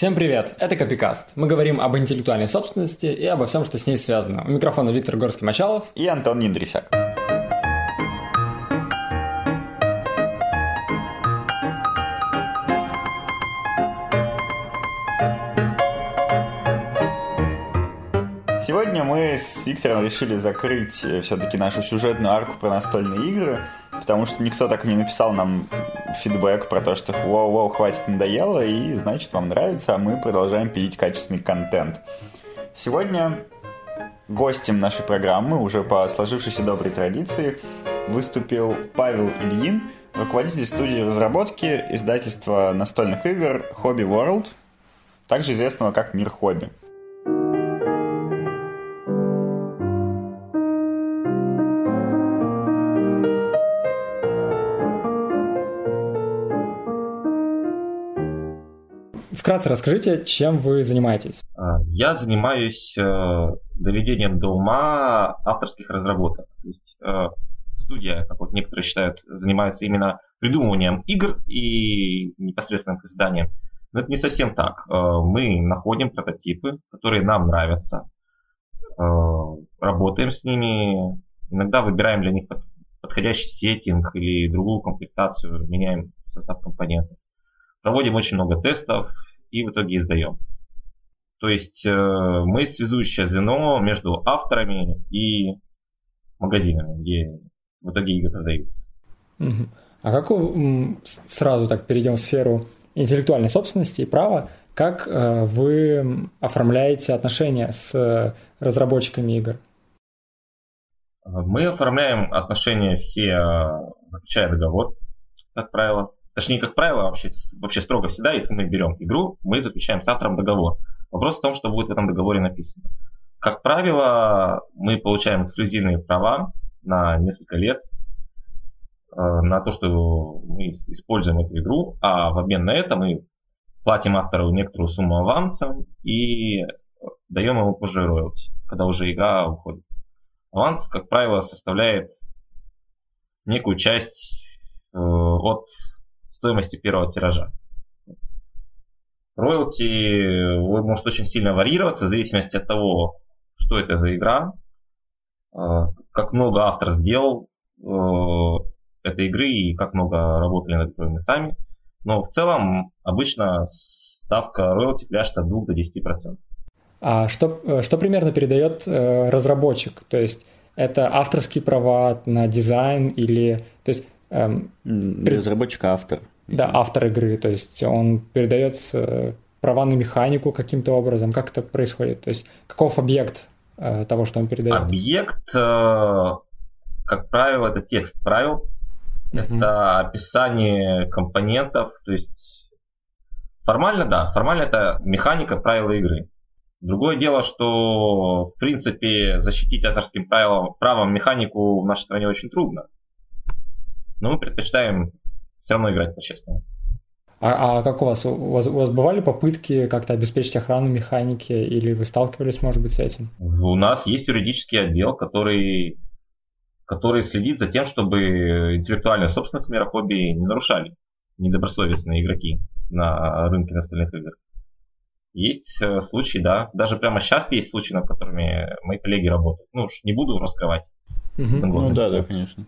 Всем привет, это Копикаст. Мы говорим об интеллектуальной собственности и обо всем, что с ней связано. У микрофона Виктор Горский-Мачалов и Антон Ниндрисяк. Сегодня мы с Виктором решили закрыть э, все-таки нашу сюжетную арку про настольные игры, потому что никто так и не написал нам фидбэк про то, что воу-воу, хватит, надоело, и значит вам нравится, а мы продолжаем пилить качественный контент. Сегодня гостем нашей программы, уже по сложившейся доброй традиции, выступил Павел Ильин, руководитель студии разработки издательства настольных игр Hobby World, также известного как Мир Хобби. Вкратце расскажите, чем вы занимаетесь? А, я занимаюсь э, доведением до ума авторских разработок. То есть э, студия, как вот некоторые считают, занимается именно придумыванием игр и непосредственным их изданием. Но это не совсем так. Э, мы находим прототипы, которые нам нравятся, работаем с ними, иногда выбираем для них подходящий сеттинг или другую комплектацию, меняем состав компонентов. Проводим очень много тестов, и в итоге издаем. То есть э, мы связующее звено между авторами и магазинами, где в итоге игры продаются. А как сразу так перейдем в сферу интеллектуальной собственности и права, как э, вы оформляете отношения с разработчиками игр? Мы оформляем отношения все, заключая договор, как правило. Точнее, как правило, вообще, вообще строго всегда, если мы берем игру, мы заключаем с автором договор. Вопрос в том, что будет в этом договоре написано. Как правило, мы получаем эксклюзивные права на несколько лет э, на то, что мы используем эту игру, а в обмен на это мы платим автору некоторую сумму авансом и даем ему позже роялти, когда уже игра уходит. Аванс, как правило, составляет некую часть э, от стоимости первого тиража. Роялти может очень сильно варьироваться в зависимости от того, что это за игра, а, как много автор сделал э, этой игры и как много работали над игрой мы сами. Но в целом обычно ставка роялти пляшет от 2 до 10%. А что, э, что примерно передает э, разработчик? То есть это авторские права на дизайн или... То есть Разработчик автор. Да, автор игры, то есть он передает права на механику каким-то образом, как это происходит, то есть каков объект э, того, что он передает? Объект, э, как правило, это текст правил, uh-huh. это описание компонентов, то есть формально, да, формально это механика правила игры. Другое дело, что в принципе защитить авторским правилом, правом механику в нашей стране очень трудно но мы предпочитаем все равно играть по-честному. А, а как у вас? у вас? У вас бывали попытки как-то обеспечить охрану механики, или вы сталкивались, может быть, с этим? У нас есть юридический отдел, который, который следит за тем, чтобы интеллектуальную собственность мира хобби не нарушали недобросовестные игроки на рынке настольных игр. Есть э, случаи, да. Даже прямо сейчас есть случаи, над которыми мои коллеги работают. Ну уж не буду раскрывать. Угу. Ну да, да, конечно.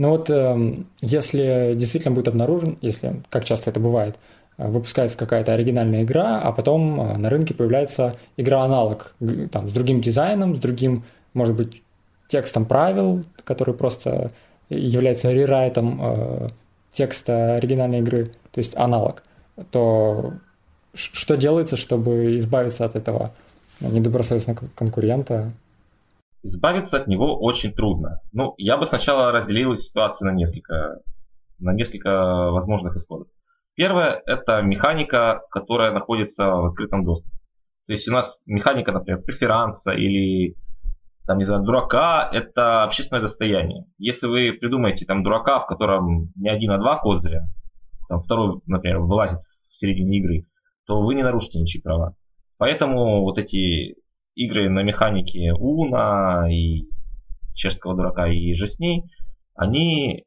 Но вот эм, если действительно будет обнаружен, если, как часто это бывает, э, выпускается какая-то оригинальная игра, а потом э, на рынке появляется игра-аналог там, с другим дизайном, с другим, может быть, текстом правил, который просто является рерайтом э, текста оригинальной игры, то есть аналог, то что делается, чтобы избавиться от этого недобросовестного конкурента? Избавиться от него очень трудно. Ну, я бы сначала разделил ситуацию на несколько, на несколько возможных исходов. Первое – это механика, которая находится в открытом доступе. То есть у нас механика, например, преферанса или там, не знаю, дурака – это общественное достояние. Если вы придумаете там дурака, в котором не один, а два козыря, там второй, например, вылазит в середине игры, то вы не нарушите ничьи права. Поэтому вот эти игры на механике Уна и чешского дурака и же с ней, они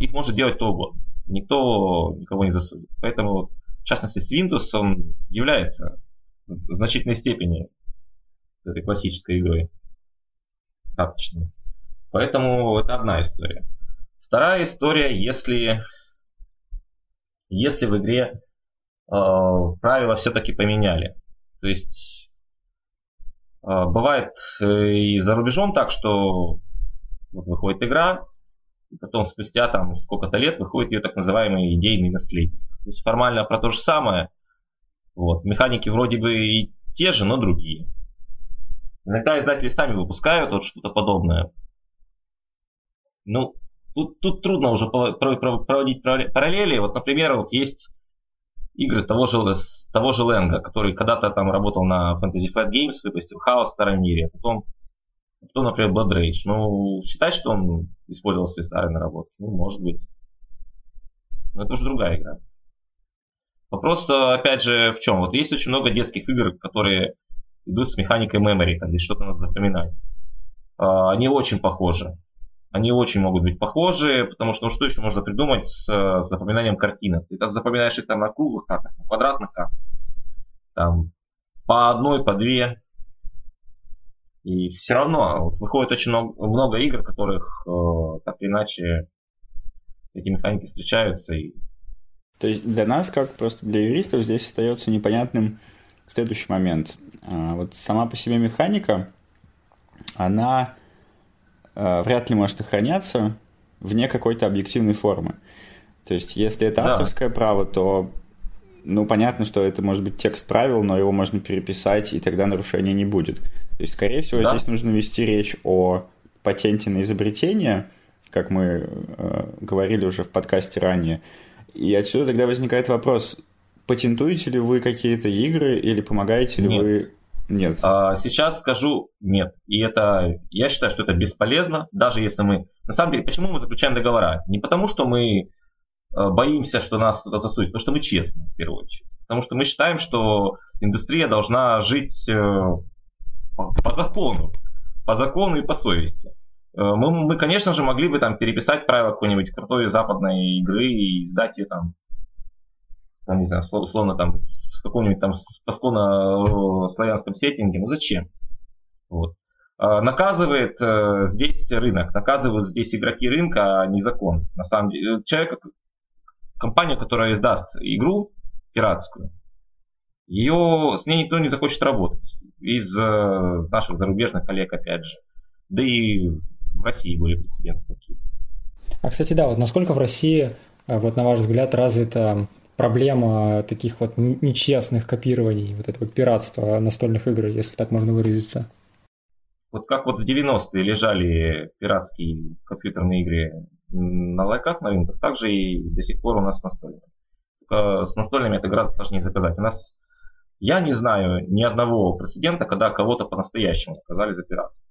их может делать кто угодно. Никто никого не засудит. Поэтому в частности с Windows, он является в значительной степени этой классической игрой карточной. Поэтому это одна история. Вторая история, если, если в игре э, правила все-таки поменяли. То есть бывает э, и за рубежом так, что вот выходит игра, и потом спустя там сколько-то лет выходит ее так называемый идейный наследник. То есть формально про то же самое. Вот. Механики вроде бы и те же, но другие. Иногда издатели сами выпускают вот что-то подобное. Ну, тут, тут трудно уже проводить параллели. Вот, например, вот есть игры того же, того же Ленга, который когда-то там работал на Fantasy Flight Games, выпустил Хаос в Старом мире, а потом, потом, например, Blood Rage. Ну, считать, что он использовал свои старые наработки, ну, может быть. Но это уже другая игра. Вопрос, опять же, в чем? Вот есть очень много детских игр, которые идут с механикой memory, там, где что-то надо запоминать. А, они очень похожи. Они очень могут быть похожи, потому что ну, что еще можно придумать с, с запоминанием картинок? Ты запоминаешь их там на круглых картах, на квадратных картах. Там по одной, по две. И все равно вот, выходит очень много, много игр, в которых э, так или иначе эти механики встречаются. И... То есть для нас, как просто для юристов, здесь остается непонятным следующий момент. А, вот сама по себе механика, она вряд ли может охраняться вне какой-то объективной формы. То есть, если это авторское да. право, то ну, понятно, что это может быть текст правил, но его можно переписать, и тогда нарушения не будет. То есть, скорее всего, да. здесь нужно вести речь о патенте на изобретение, как мы э, говорили уже в подкасте ранее. И отсюда тогда возникает вопрос, патентуете ли вы какие-то игры или помогаете ли Нет. вы нет. А, сейчас скажу нет. И это, я считаю, что это бесполезно, даже если мы... На самом деле, почему мы заключаем договора? Не потому, что мы э, боимся, что нас кто-то засудит, потому что мы честны, в первую очередь. Потому что мы считаем, что индустрия должна жить э, по закону. По закону и по совести. Э, мы, мы, конечно же, могли бы там переписать правила какой-нибудь крутой западной игры и издать ее там там, не знаю, условно, там, в каком-нибудь там пасконно славянском сеттинге, ну зачем? Вот. А, наказывает э, здесь рынок, наказывают здесь игроки рынка, а не закон. На самом деле, человек, компания, которая издаст игру пиратскую, ее, с ней никто не захочет работать. Из э, наших зарубежных коллег, опять же. Да и в России были прецеденты такие. А, кстати, да, вот насколько в России, э, вот на ваш взгляд, развита проблема таких вот нечестных копирований, вот этого пиратства настольных игр, если так можно выразиться. Вот как вот в 90-е лежали пиратские компьютерные игры на лайках на рынках, так же и до сих пор у нас с настольными. Только с настольными это гораздо сложнее заказать. У нас, я не знаю ни одного прецедента, когда кого-то по-настоящему наказали за пиратство.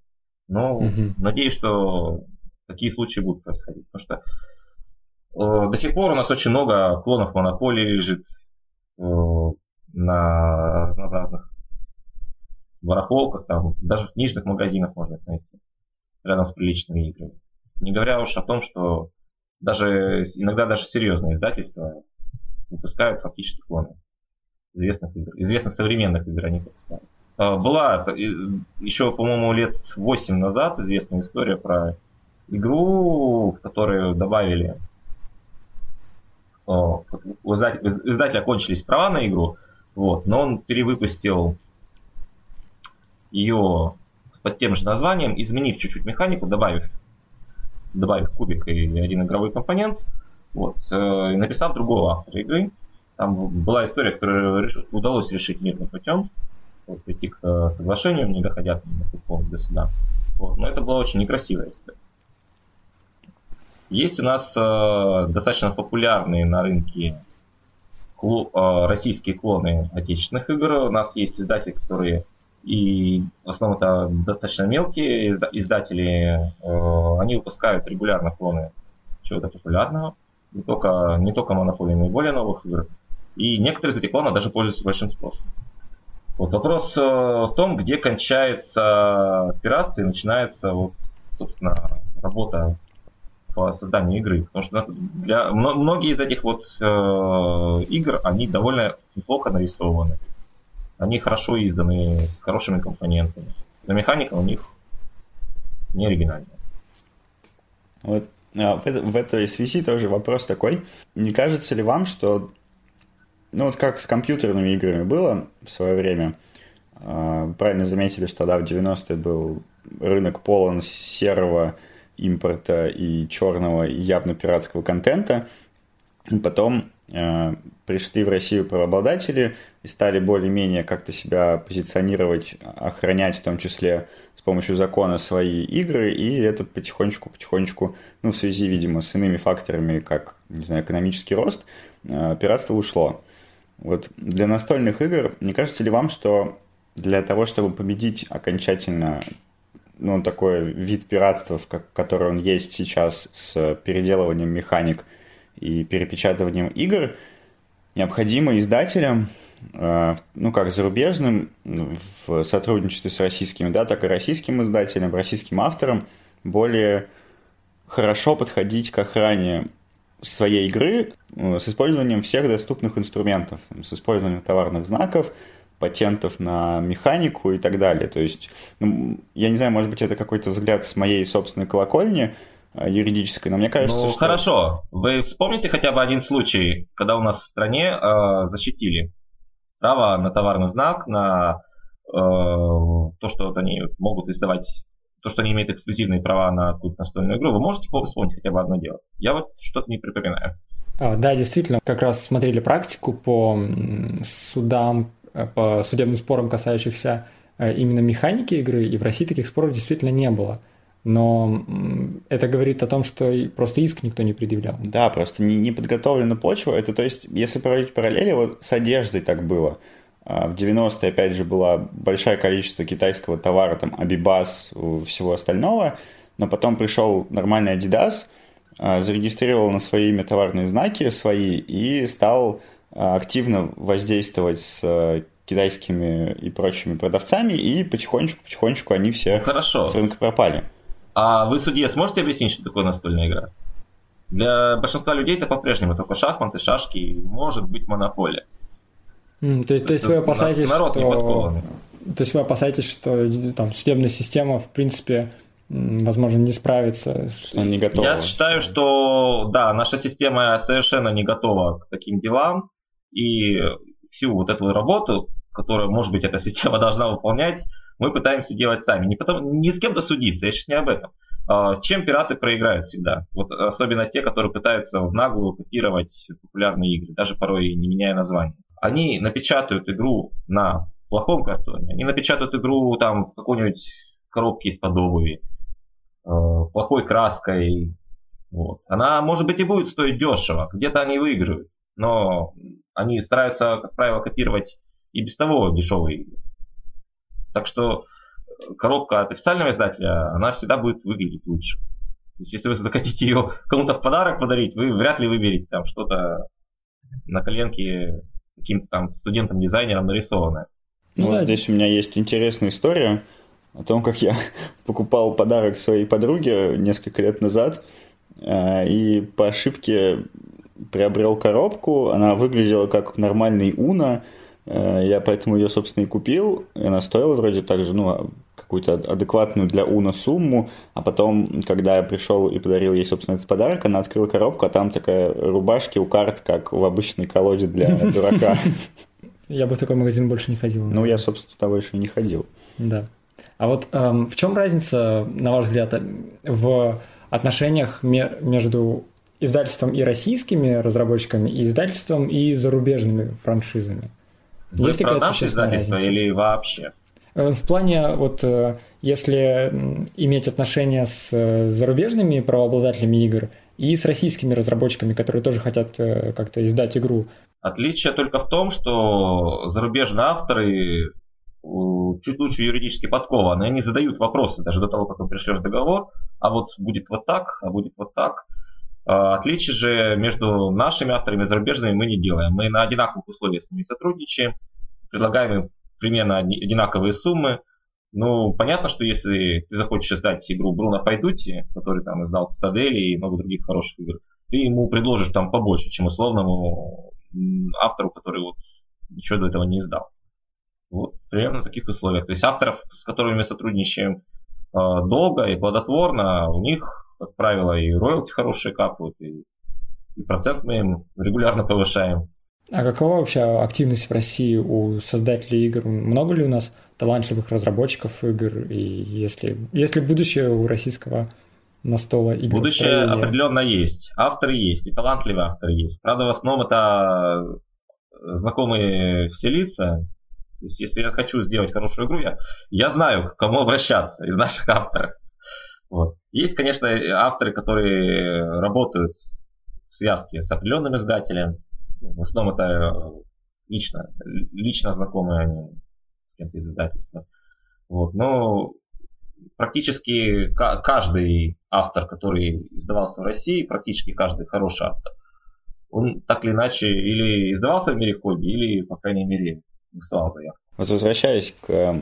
Но угу. надеюсь, что такие случаи будут происходить. Потому что до сих пор у нас очень много клонов монополии лежит э, на разнообразных барахолках, там, даже в книжных магазинах можно их найти, рядом с приличными играми. Не говоря уж о том, что даже иногда даже серьезные издательства выпускают фактически клоны известных игр, известных современных игр они выпускают. Э, была еще, по-моему, лет 8 назад известная история про игру, в которую добавили у издателя кончились права на игру, вот, но он перевыпустил ее под тем же названием, изменив чуть-чуть механику, добавив, добавив кубик и один игровой компонент, вот, э, и написав другого автора игры. Там была история, которую удалось решить мирным путем, вот, прийти к э, соглашению, не доходя, насколько помню, до суда. Вот, но это была очень некрасивая история. Есть у нас э, достаточно популярные на рынке клу, э, российские клоны отечественных игр. У нас есть издатели, которые и в основном это достаточно мелкие изда- издатели. Э, они выпускают регулярно клоны чего-то популярного. Не только, не только монополии, но и более новых игр. И некоторые из этих клонов даже пользуются большим спросом. Вот вопрос э, в том, где кончается пиратство и начинается вот, собственно, работа по созданию игры. Потому что для, многие из этих вот э, игр, они довольно неплохо нарисованы. Они хорошо изданы, с хорошими компонентами. Но механика у них не оригинальная. Вот а, в, в этой связи тоже вопрос такой. Не кажется ли вам, что ну вот как с компьютерными играми было в свое время, а, правильно заметили, что да, в 90-е был рынок полон серого импорта и черного явно пиратского контента. Потом э, пришли в Россию правообладатели и стали более-менее как-то себя позиционировать, охранять в том числе с помощью закона свои игры, и это потихонечку-потихонечку, ну, в связи, видимо, с иными факторами, как, не знаю, экономический рост, э, пиратство ушло. Вот для настольных игр, не кажется ли вам, что для того, чтобы победить окончательно ну, такой вид пиратства, который он есть сейчас с переделыванием механик и перепечатыванием игр, необходимо издателям, э, ну, как зарубежным, в сотрудничестве с российскими, да, так и российским издателям, российским авторам, более хорошо подходить к охране своей игры э, с использованием всех доступных инструментов, с использованием товарных знаков, патентов на механику и так далее. То есть, ну, я не знаю, может быть, это какой-то взгляд с моей собственной колокольни э, юридической, но мне кажется, ну, что... хорошо. Вы вспомните хотя бы один случай, когда у нас в стране э, защитили право на товарный знак, на э, то, что вот они могут издавать то, что они имеют эксклюзивные права на какую-то настольную игру, вы можете вспомнить хотя бы одно дело? Я вот что-то не припоминаю. А, да, действительно, как раз смотрели практику по судам по судебным спорам, касающихся э, именно механики игры, и в России таких споров действительно не было. Но это говорит о том, что просто иск никто не предъявлял. Да, просто не, не подготовлена почва. Это то есть, если проводить параллели, вот с одеждой так было. А, в 90-е, опять же, было большое количество китайского товара, там, Абибас, всего остального, но потом пришел нормальный Adidas, а, зарегистрировал на свои имя товарные знаки свои и стал активно воздействовать с э, китайскими и прочими продавцами, и потихонечку-потихонечку они все ну, Хорошо. с рынка пропали. А вы, судья, сможете объяснить, что такое настольная игра? Для большинства людей это по-прежнему только шахматы, шашки, может быть монополия. Mm, то, есть, то есть вы опасаетесь, что... То есть вы опасаетесь, что там судебная система, в принципе, возможно, не справится. Что не готова. Я считаю, что да, наша система совершенно не готова к таким делам. И всю вот эту работу, которую, может быть, эта система должна выполнять, мы пытаемся делать сами. Не, потом, не с кем-то судиться, я сейчас не об этом. А, чем пираты проиграют всегда? Вот особенно те, которые пытаются в наглую копировать популярные игры, даже порой не меняя название. Они напечатают игру на плохом картоне, они напечатают игру там в какой-нибудь коробке из-под обуви, э, плохой краской. Вот. Она, может быть, и будет стоить дешево, где-то они выиграют, но они стараются, как правило, копировать и без того дешевые игры. Так что э, коробка от официального издателя, она всегда будет выглядеть лучше. То есть, если вы захотите ее кому-то в подарок подарить, вы вряд ли выберете там что-то на коленке каким-то там студентам-дизайнерам нарисованное. Ну, вот здесь у меня есть интересная история о том, как я покупал подарок своей подруге несколько лет назад, э, и по ошибке приобрел коробку, она выглядела как нормальный Уна, э, я поэтому ее, собственно, и купил. И она стоила вроде так же, ну, какую-то адекватную для Уна сумму. А потом, когда я пришел и подарил ей, собственно, этот подарок, она открыла коробку, а там такая рубашки у карт, как в обычной колоде для дурака. Я бы в такой магазин больше не ходил. Ну, я, собственно, туда больше не ходил. Да. А вот эм, в чем разница, на ваш взгляд, в отношениях между издательством и российскими разработчиками, и издательством и зарубежными франшизами. Вы Есть про наше издательство разница? или вообще? Э, в плане, вот э, если иметь отношения с э, зарубежными правообладателями игр и с российскими разработчиками, которые тоже хотят как-то издать игру. Отличие только в том, что зарубежные авторы чуть лучше юридически подкованы, они задают вопросы даже до того, как вы пришлешь договор, а вот будет вот так, а будет вот так. А, отличий же между нашими авторами и зарубежными мы не делаем. Мы на одинаковых условиях с ними сотрудничаем, предлагаем им примерно одинаковые суммы. Ну, понятно, что если ты захочешь издать игру Бруно Файдути, который там издал Цитадели и много других хороших игр, ты ему предложишь там побольше, чем условному автору, который вот ничего до этого не издал. Вот, примерно в таких условиях. То есть авторов, с которыми мы сотрудничаем э, долго и плодотворно, у них, как правило, и роялти хорошие капают, и, и процент мы им регулярно повышаем. А какова вообще активность в России у создателей игр? Много ли у нас талантливых разработчиков игр? И если, если будущее у российского настола игр? Будущее определенно есть. Авторы есть, и талантливые авторы есть. Правда, в основном это знакомые все лица. То есть, если я хочу сделать хорошую игру, я, я знаю, к кому обращаться из наших авторов. Вот. Есть, конечно, авторы, которые работают в связке с определенным издателем, в основном это э, лично, лично знакомые они с кем-то из издательства. Вот. Но практически каждый автор, который издавался в России, практически каждый хороший автор, он так или иначе или издавался в мире хобби, или, по крайней мере, высылал заявку. Вот возвращаясь к э,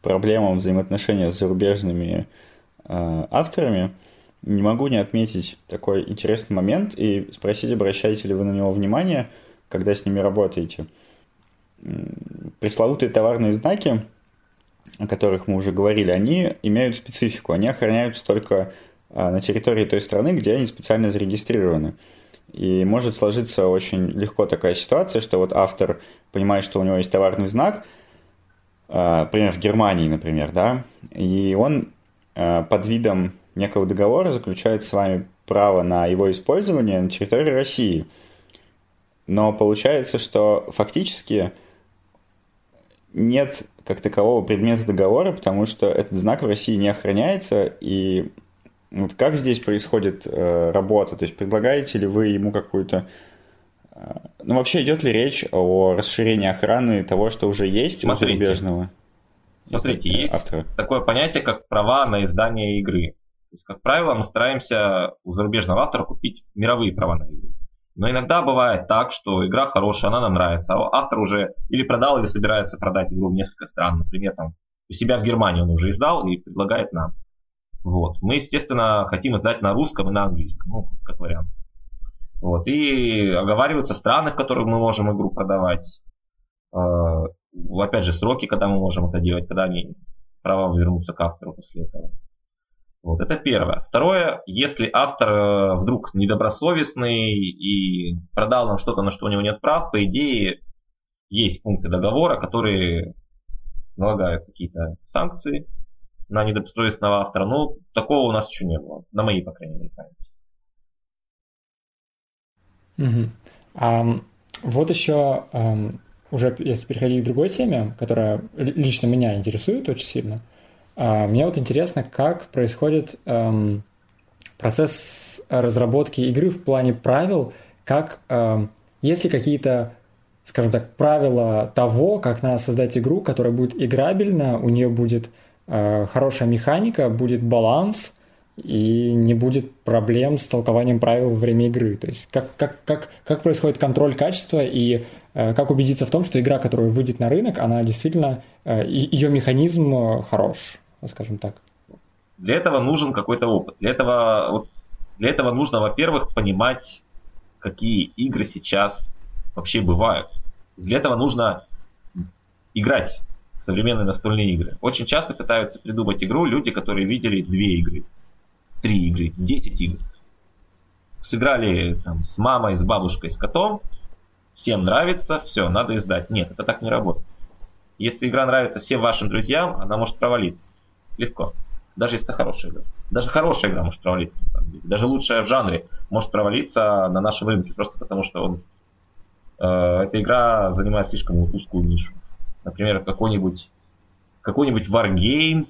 проблемам взаимоотношения с зарубежными э, авторами, не могу не отметить такой интересный момент и спросить, обращаете ли вы на него внимание, когда с ними работаете. Пресловутые товарные знаки, о которых мы уже говорили, они имеют специфику. Они охраняются только а, на территории той страны, где они специально зарегистрированы. И может сложиться очень легко такая ситуация, что вот автор понимает, что у него есть товарный знак, а, например, в Германии, например, да, и он под видом некого договора заключает с вами право на его использование на территории России. Но получается, что фактически нет как такового предмета договора, потому что этот знак в России не охраняется, и вот как здесь происходит э, работа? То есть предлагаете ли вы ему какую-то... Э, ну, вообще идет ли речь о расширении охраны того, что уже есть Смотрите. у зарубежного? Смотрите, есть автора? такое понятие, как права на издание игры. То есть, как правило, мы стараемся у зарубежного автора купить мировые права на игру. Но иногда бывает так, что игра хорошая, она нам нравится, а автор уже или продал, или собирается продать игру в несколько стран. Например, там, у себя в Германии он уже издал и предлагает нам. Вот. Мы, естественно, хотим издать на русском и на английском, ну, как вариант. Вот. И оговариваются страны, в которых мы можем игру продавать. Опять же, сроки, когда мы можем это делать, когда они права вернутся к автору после этого. Вот, это первое. Второе, если автор э, вдруг недобросовестный и продал нам что-то, на что у него нет прав, по идее, есть пункты договора, которые налагают какие-то санкции на недобросовестного автора. Но такого у нас еще не было, на моей, по крайней мере, памяти. Угу. А, вот еще, um, уже если переходить к другой теме, которая лично меня интересует очень сильно – а, мне вот интересно, как происходит эм, процесс разработки игры в плане правил, как эм, есть ли какие-то, скажем так, правила того, как надо создать игру, которая будет играбельна, у нее будет э, хорошая механика, будет баланс и не будет проблем с толкованием правил во время игры. То есть как, как, как, как происходит контроль качества и как убедиться в том, что игра, которая выйдет на рынок, она действительно, э, ее механизм э, хорош скажем так. Для этого нужен какой-то опыт. Для этого, для этого нужно, во-первых, понимать, какие игры сейчас вообще бывают. Для этого нужно играть в современные настольные игры. Очень часто пытаются придумать игру люди, которые видели две игры, три игры, десять игр. Сыграли там, с мамой, с бабушкой, с котом, всем нравится, все, надо издать. Нет, это так не работает. Если игра нравится всем вашим друзьям, она может провалиться. Легко. Даже если это хорошая игра. Даже хорошая игра может провалиться, на самом деле. Даже лучшая в жанре может провалиться на нашем рынке, просто потому что он, э, эта игра занимает слишком узкую нишу. Например, какой-нибудь какой-нибудь Wargame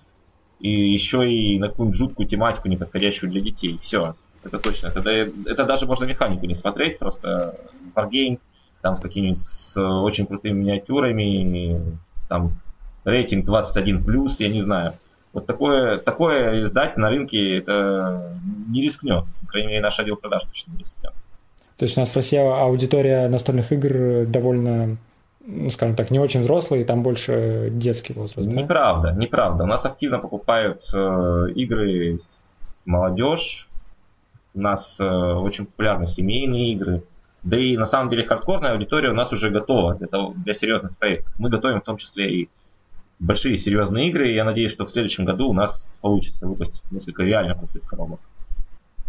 и еще и на какую-нибудь жуткую тематику, не подходящую для детей. Все, это точно. Это, это даже можно механику не смотреть, просто Wargame там с какими-нибудь с очень крутыми миниатюрами, там рейтинг 21+, я не знаю. Вот такое, такое издать на рынке это не рискнет. По крайней мере, наш отдел продаж точно не рискнет. То есть у нас в России аудитория настольных игр довольно ну, скажем так, не очень взрослый, там больше детский возраст. Неправда, да? неправда. У нас активно покупают э, игры молодежь, у нас э, очень популярны семейные игры, да и на самом деле хардкорная аудитория у нас уже готова для, того, для серьезных проектов. Мы готовим в том числе и большие серьезные игры, и я надеюсь, что в следующем году у нас получится выпустить несколько реально крутых коробок.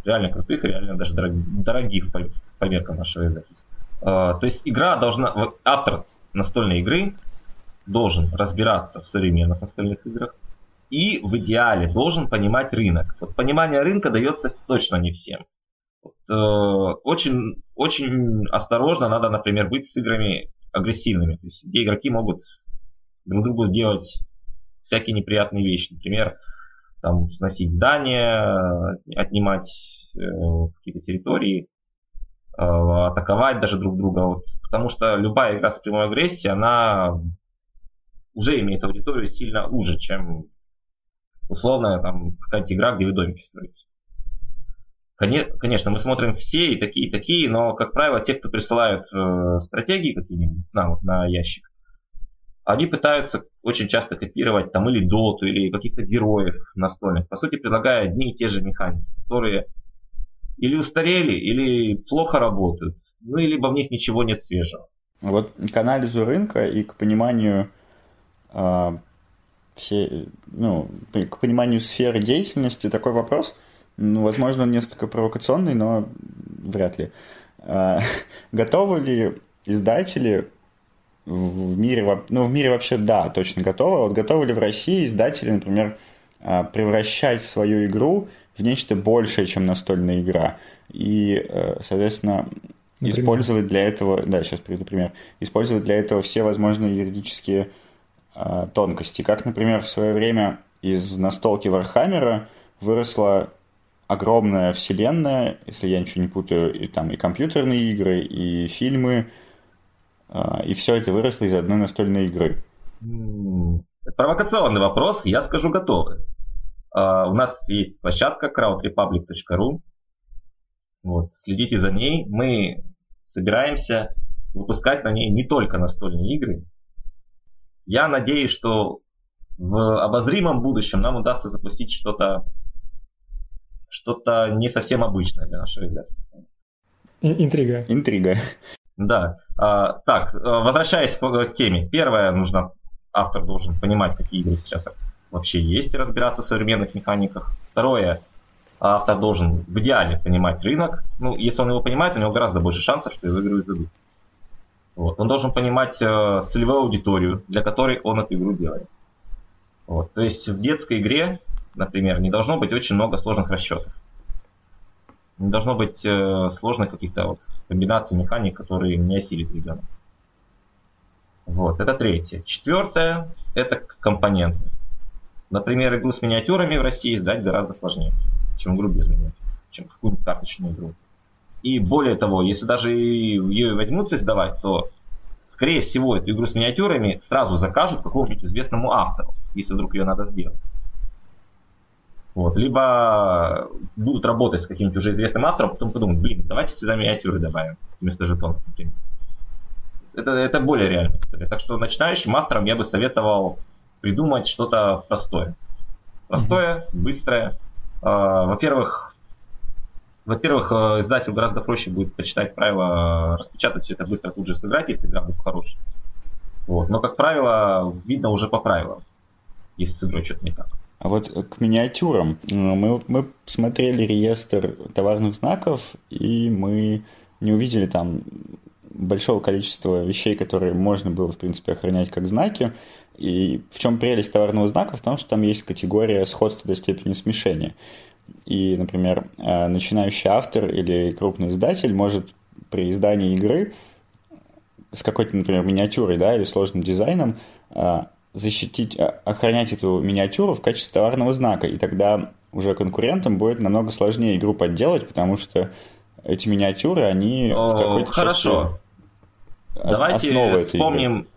Реально крутых реально даже дорогих по, по меркам нашего издательства. Uh, то есть игра должна, автор настольной игры должен разбираться в современных настольных играх и в идеале должен понимать рынок. Вот понимание рынка дается точно не всем. Э, очень, очень осторожно надо, например, быть с играми агрессивными, то есть где игроки могут друг другу делать всякие неприятные вещи. Например, там, сносить здания, отнимать э, какие-то территории, э, атаковать даже друг друга. Вот, потому что любая игра с прямой агрессией, она уже имеет аудиторию сильно уже, чем условная там какая-то игра, где вы домики строите. Конечно, мы смотрим все и такие, и такие, но, как правило, те, кто присылают э, стратегии какие-нибудь нам вот, на ящик, они пытаются очень часто копировать там или доту, или каких-то героев настольных, по сути предлагая одни и те же механики, которые или устарели, или плохо работают, ну и либо в них ничего нет свежего. Вот к анализу рынка и к пониманию э, все, ну, к пониманию сферы деятельности такой вопрос, ну, возможно, он несколько провокационный, но вряд ли. Э, готовы ли издатели в мире, ну, в мире вообще, да, точно готовы. Вот готовы ли в России издатели, например, а, превращать свою игру в нечто большее, чем настольная игра? И, э, соответственно, например? использовать для этого, да, сейчас приведу пример, использовать для этого все возможные юридические э, тонкости. Как, например, в свое время из настолки Warhammer а выросла огромная вселенная, если я ничего не путаю, и там и компьютерные игры, и фильмы, а, и все это выросло из одной настольной игры. Провокационный вопрос, я скажу готовы. А, у нас есть площадка crowdrepublic.ru. Вот, следите за ней. Мы собираемся выпускать на ней не только настольные игры. Я надеюсь, что в обозримом будущем нам удастся запустить что-то что-то не совсем обычное для нашего издательства. Интрига. Интрига. Да. А, так, э, возвращаясь к теме. Первое, нужно, автор должен понимать, какие игры сейчас вообще есть и разбираться в современных механиках. Второе, автор должен в идеале понимать рынок. Ну, если он его понимает, у него гораздо больше шансов, что его игру издадут. Вот. Он должен понимать э, целевую аудиторию, для которой он эту игру делает. Вот. То есть в детской игре, например, не должно быть очень много сложных расчетов. Не должно быть э, сложных каких-то вот комбинаций механик, которые не осилит ребенок. Вот, это третье. Четвертое – это компоненты. Например, игру с миниатюрами в России издать гораздо сложнее, чем игру без миниатюр, чем какую-нибудь карточную игру. И более того, если даже ее возьмутся издавать, то, скорее всего, эту игру с миниатюрами сразу закажут какому-нибудь известному автору, если вдруг ее надо сделать. Вот. Либо будут работать с каким-нибудь уже известным автором, потом подумают, блин, давайте сюда миниатюры добавим вместо жетонов, например. Это, это более реальная история. Так что начинающим авторам я бы советовал придумать что-то простое. Простое, mm-hmm. быстрое. А, во-первых, во-первых, э, издателю гораздо проще будет почитать правила, распечатать все это быстро, тут же сыграть, если игра будет хорошая. Вот. Но, как правило, видно уже по правилам, если с игрой что-то не так. А вот к миниатюрам. Мы, мы смотрели реестр товарных знаков, и мы не увидели там большого количества вещей, которые можно было, в принципе, охранять как знаки. И в чем прелесть товарного знака? В том, что там есть категория сходства до степени смешения. И, например, э, начинающий автор или крупный издатель может при издании игры с какой-то, например, миниатюрой да, или сложным дизайном э, защитить, а, охранять эту миниатюру в качестве товарного знака, и тогда уже конкурентам будет намного сложнее игру подделать, потому что эти миниатюры, они О, в какой-то Хорошо. Давайте вспомним,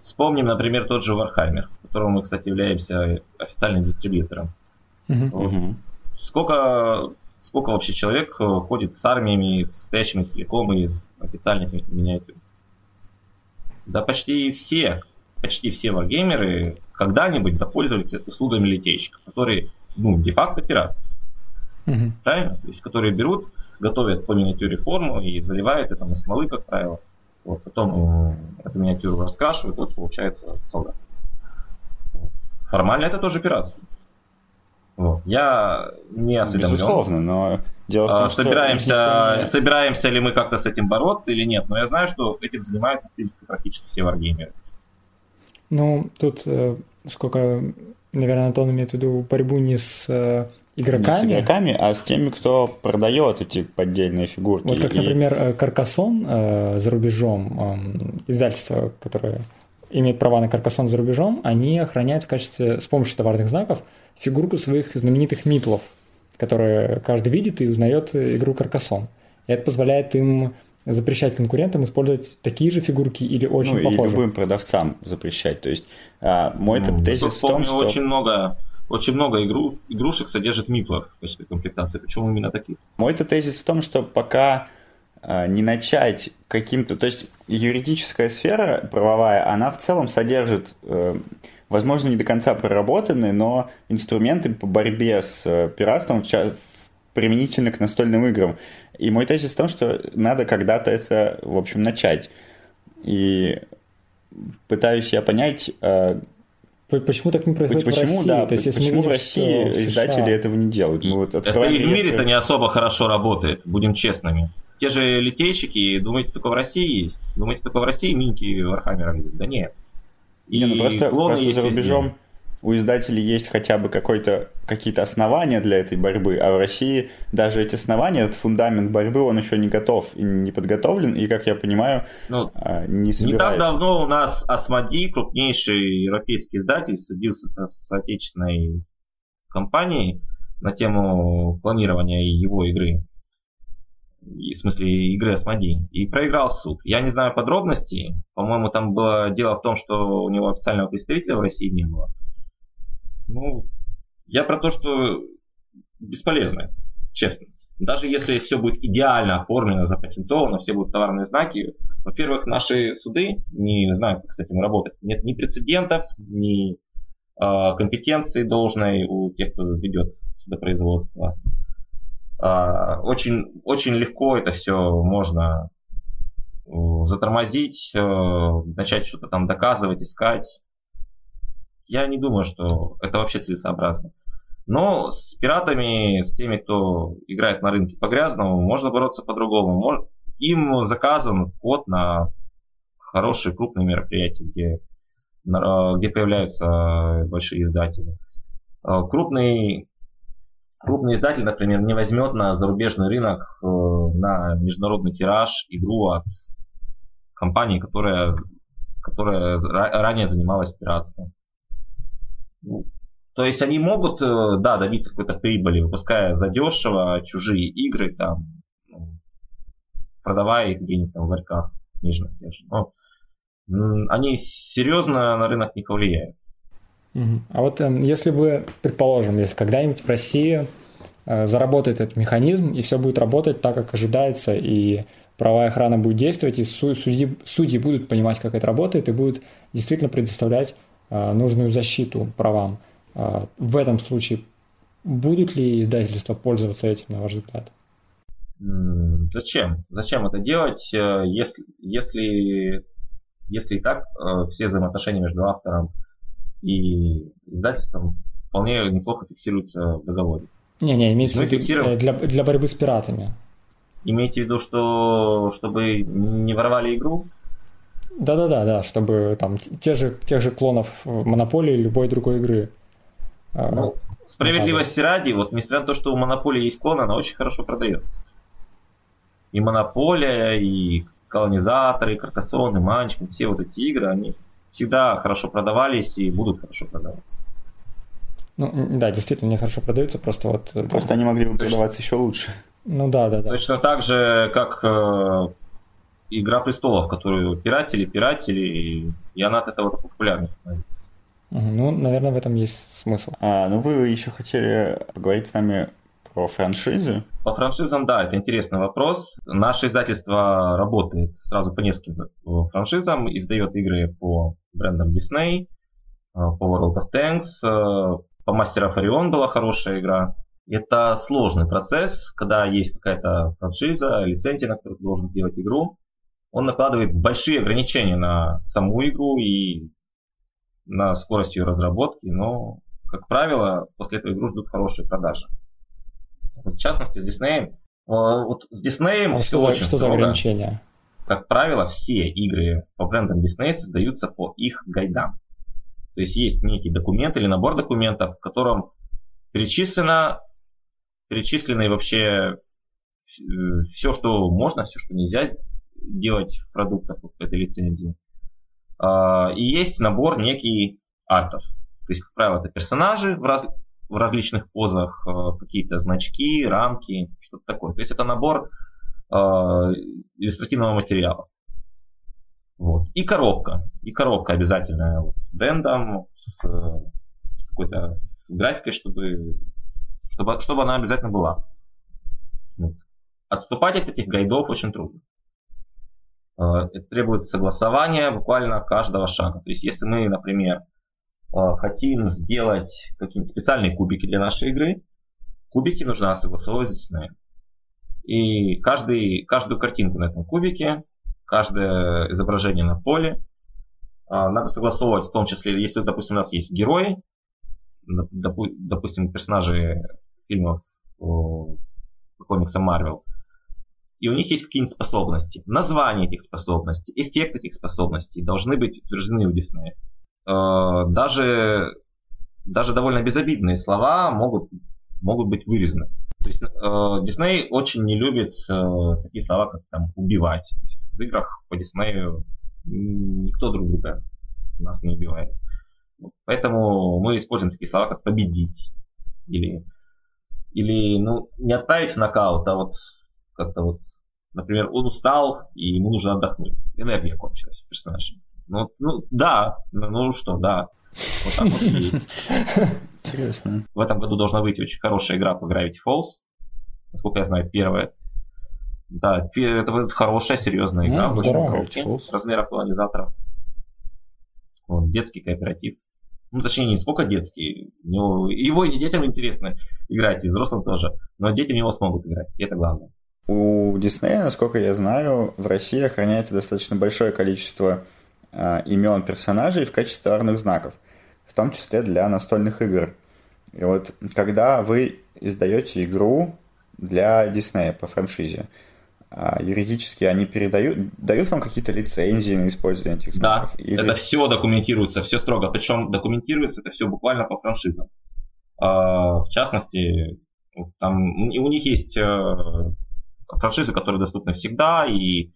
вспомним, например, тот же Warhammer, которому мы, кстати, являемся официальным дистрибьютором. Угу. Сколько, сколько вообще человек ходит с армиями, состоящими целиком из официальных миниатюр? Да почти все, почти все варгеймеры когда-нибудь допользовались услугами литейщика, которые, ну, де-факто пират. Угу. Правильно? То есть, которые берут, готовят по миниатюре форму и заливают это на смолы, как правило. Вот, потом эту миниатюру раскрашивают, вот получается солдат. Формально это тоже пиратство. Вот. Я не осведомлен. Безусловно, но дело в том, а, собираемся, не... собираемся ли мы как-то с этим бороться или нет. Но я знаю, что этим занимаются, в принципе, практически все варгеймеры. Ну, тут э, сколько, наверное, Антон имеет в виду борьбу не с э, игроками. Не с игроками, а с теми, кто продает эти поддельные фигурки. Вот как, и... например, Каркасон э, за рубежом, э, издательство, которое имеет права на Каркасон за рубежом, они охраняют в качестве, с помощью товарных знаков, фигурку своих знаменитых миплов, которые каждый видит и узнает игру Каркасон. И это позволяет им запрещать конкурентам использовать такие же фигурки или очень ну, похожие. и любым продавцам запрещать. То есть а, мой ну, тезис в том, что... Очень много очень много игру, игрушек содержит миплов в качестве комплектации. Почему именно таких? Мой-то тезис в том, что пока э, не начать каким-то... То есть юридическая сфера правовая, она в целом содержит, э, возможно, не до конца проработанные, но инструменты по борьбе с э, пиратством, применительно к настольным играм. И мой тезис в том, что надо когда-то это, в общем, начать. И пытаюсь я понять, э, Почему так не происходит почему, в России? Да, То есть, если почему видим, в России в издатели этого не делают? Мы вот это и в мире-то не особо хорошо работает, будем честными. Те же литейщики, думаете, только в России есть? Думаете, только в России минки Warhammer а видят? Да нет. И не, ну просто, просто за рубежом, везде у издателей есть хотя бы какой-то, какие-то основания для этой борьбы, а в России даже эти основания, этот фундамент борьбы, он еще не готов и не подготовлен, и, как я понимаю, ну, а, не собирается. Не так давно у нас Асмоди, крупнейший европейский издатель, судился со, с отечественной компанией на тему планирования его игры. В смысле игры Асмоди. И проиграл суд. Я не знаю подробностей. По-моему, там было дело в том, что у него официального представителя в России не было. Ну, я про то, что бесполезно, честно. Даже если все будет идеально оформлено, запатентовано, все будут товарные знаки, во-первых, наши суды не знают, как с этим работать. Нет ни прецедентов, ни э, компетенции должной у тех, кто ведет судопроизводство. Э, очень, очень легко это все можно э, затормозить, э, начать что-то там доказывать, искать я не думаю, что это вообще целесообразно. Но с пиратами, с теми, кто играет на рынке по-грязному, можно бороться по-другому. Им заказан вход на хорошие крупные мероприятия, где, где появляются большие издатели. Э, крупный, крупный издатель, например, не возьмет на зарубежный рынок, э, на международный тираж игру от компании, которая, которая ранее занималась пиратством. То есть они могут, э, да, добиться какой-то прибыли, выпуская задешево чужие игры, там, ну, продавая их где-нибудь там в ларьках книжных тех же. Но они серьезно на рынок не повлияют. А вот э, если бы, предположим, если когда-нибудь в России э, заработает этот механизм, и все будет работать так, как ожидается, и правовая охрана будет действовать, и судьи, судьи будут понимать, как это работает, и будут действительно предоставлять нужную защиту правам. Э, в этом случае будут ли издательства пользоваться этим, на ваш взгляд? Зачем? Зачем это делать, э, если, если, если и так все взаимоотношения между автором и издательством вполне неплохо фиксируются в договоре? Не-не, имеется в виду фиксируем... для, для борьбы с пиратами. Имеете в виду, что чтобы не воровали игру? Да-да-да, да, чтобы там те же, тех же клонов Монополии любой другой игры. А, ну, справедливости ради, вот несмотря на то, что у Монополии есть клон, она очень хорошо продается. И Монополия, и Колонизаторы, и Каркасон, и Манчкин, все вот эти игры, они всегда хорошо продавались и будут хорошо продаваться. Ну, да, действительно, они хорошо продаются, просто вот... Э, просто они могли бы продаваться еще лучше. Ну да, да, да. Точно так же, как э, Игра престолов, которую пиратели, пиратели, и она от этого популярной становится. Ну, наверное, в этом есть смысл. А, ну, вы еще хотели поговорить с нами по про франшизы? По франшизам, да, это интересный вопрос. Наше издательство работает сразу по нескольким франшизам, издает игры по брендам Disney, по World of Tanks, по Master of Orion была хорошая игра. Это сложный процесс, когда есть какая-то франшиза, лицензия, на которую ты должен сделать игру. Он накладывает большие ограничения на саму игру и на скорость ее разработки, но, как правило, после этого игру ждут хорошие продажи. В частности, с Disney. Вот с Disney а все что очень за, Что за ограничения? Как правило, все игры по брендам Disney создаются по их гайдам. То есть есть некий документ или набор документов, в котором перечислено, перечислены вообще все, что можно, все, что нельзя делать в продуктах вот этой лицензии. А, и есть набор некий артов. То есть, как правило, это персонажи в, раз, в различных позах, а, какие-то значки, рамки, что-то такое. То есть это набор э, иллюстративного материала. Вот. И коробка. И коробка обязательная вот, с брендом, с, с какой-то графикой, чтобы, чтобы, чтобы она обязательно была. Вот. Отступать от этих гайдов очень трудно. Э, это требует согласования буквально каждого шага. То есть, если мы, например, э, хотим сделать какие-нибудь специальные кубики для нашей игры, кубики нужно согласовывать с Disney. И каждый, каждую картинку на этом кубике каждое изображение на поле. А, надо согласовывать, в том числе, если, допустим, у нас есть герои, допустим, персонажи фильмов комикса Марвел, и у них есть какие-нибудь способности. Название этих способностей, эффект этих способностей должны быть утверждены у Диснея. А, даже, даже довольно безобидные слова могут, могут быть вырезаны. То есть Дисней очень не любит э, такие слова, как там убивать в играх по Диснею никто друг друга нас не убивает. Поэтому мы используем такие слова, как победить. Или, или ну, не отправить в нокаут, а вот как-то вот, например, он устал, и ему нужно отдохнуть. Энергия кончилась персонажа. Ну, ну да, ну, ну что, да. Вот так вот и есть. Интересно. В этом году должна выйти очень хорошая игра по Gravity Falls. Насколько я знаю, первая. Да, это будет хорошая, серьезная игра. Ну, очень размера колонизатора. Вот, детский кооператив. Ну, точнее, не сколько детский. Него, его и детям интересно играть, и взрослым тоже. Но детям его смогут играть, и это главное. У Диснея, насколько я знаю, в России охраняется достаточно большое количество э, имен персонажей в качестве товарных знаков, в том числе для настольных игр. И вот когда вы издаете игру для Диснея по франшизе, а юридически они передают, дают вам какие-то лицензии на использование этих знаков? Да, Или... это все документируется, все строго. Причем документируется это все буквально по франшизам. А, в частности, там у них есть э, франшизы, которые доступны всегда, и,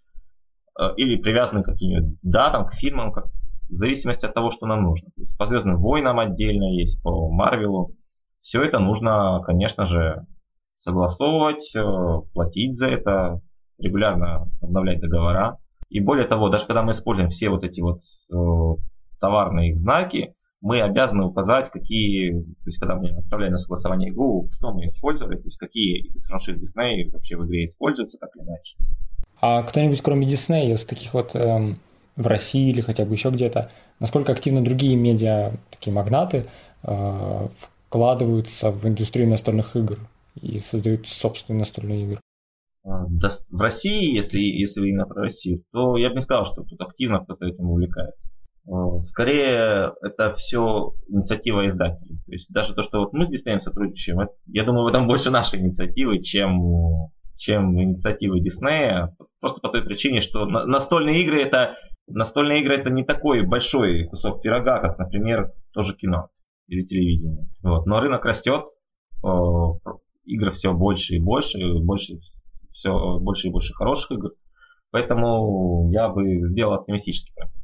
э, или привязаны к каким-нибудь датам, к фильмам, как, в зависимости от того, что нам нужно. То есть по Звездным войнам отдельно есть, по Марвелу. Все это нужно, конечно же, согласовывать, э, платить за это, регулярно обновлять договора. И более того, даже когда мы используем все вот эти вот э, товарные их знаки, мы обязаны указать, какие, то есть когда мы отправляем на согласование игру, что мы использовали, то есть какие из франшиз Disney вообще в игре используются, так или иначе. А кто-нибудь, кроме Disney, из таких вот эм, в России или хотя бы еще где-то, насколько активно другие медиа, такие магнаты, э, вкладываются в индустрию настольных игр и создают собственные настольные игры? А, в России, если, если именно про Россию, то я бы не сказал, что тут активно кто-то этим увлекается. А, скорее, это все инициатива издателей. То есть даже то, что вот мы с Диснеем сотрудничаем, это, я думаю, в этом больше нашей инициативы, чем, чем инициативы Диснея. Просто по той причине, что настольные игры это настольные игры это не такой большой кусок пирога, как, например, тоже кино или телевидение. Вот. Но рынок растет, игр все больше и больше, больше все больше и больше хороших игр. Поэтому я бы сделал оптимистический прогноз.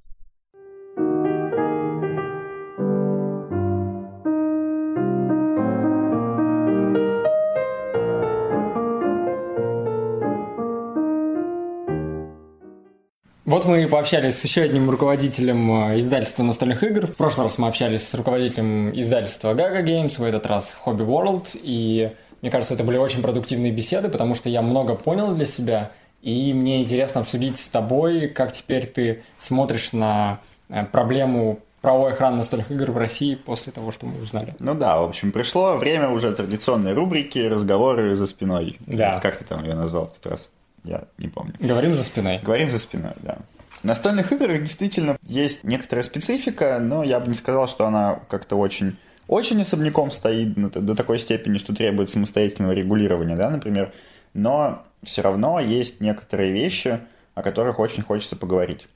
Вот мы пообщались с еще одним руководителем э, издательства настольных игр. В прошлый раз мы общались с руководителем издательства Gaga Games, в этот раз Hobby World. И мне кажется, это были очень продуктивные беседы, потому что я много понял для себя, и мне интересно обсудить с тобой, как теперь ты смотришь на э, проблему правовой охраны настольных игр в России после того, что мы узнали. Ну да, в общем, пришло время уже традиционной рубрики «Разговоры за спиной». Да. Как ты там ее назвал в тот раз? Я не помню. Говорим за спиной. Говорим за спиной, да. В настольных играх действительно есть некоторая специфика, но я бы не сказал, что она как-то очень очень особняком стоит до такой степени, что требует самостоятельного регулирования, да, например. Но все равно есть некоторые вещи, о которых очень хочется поговорить.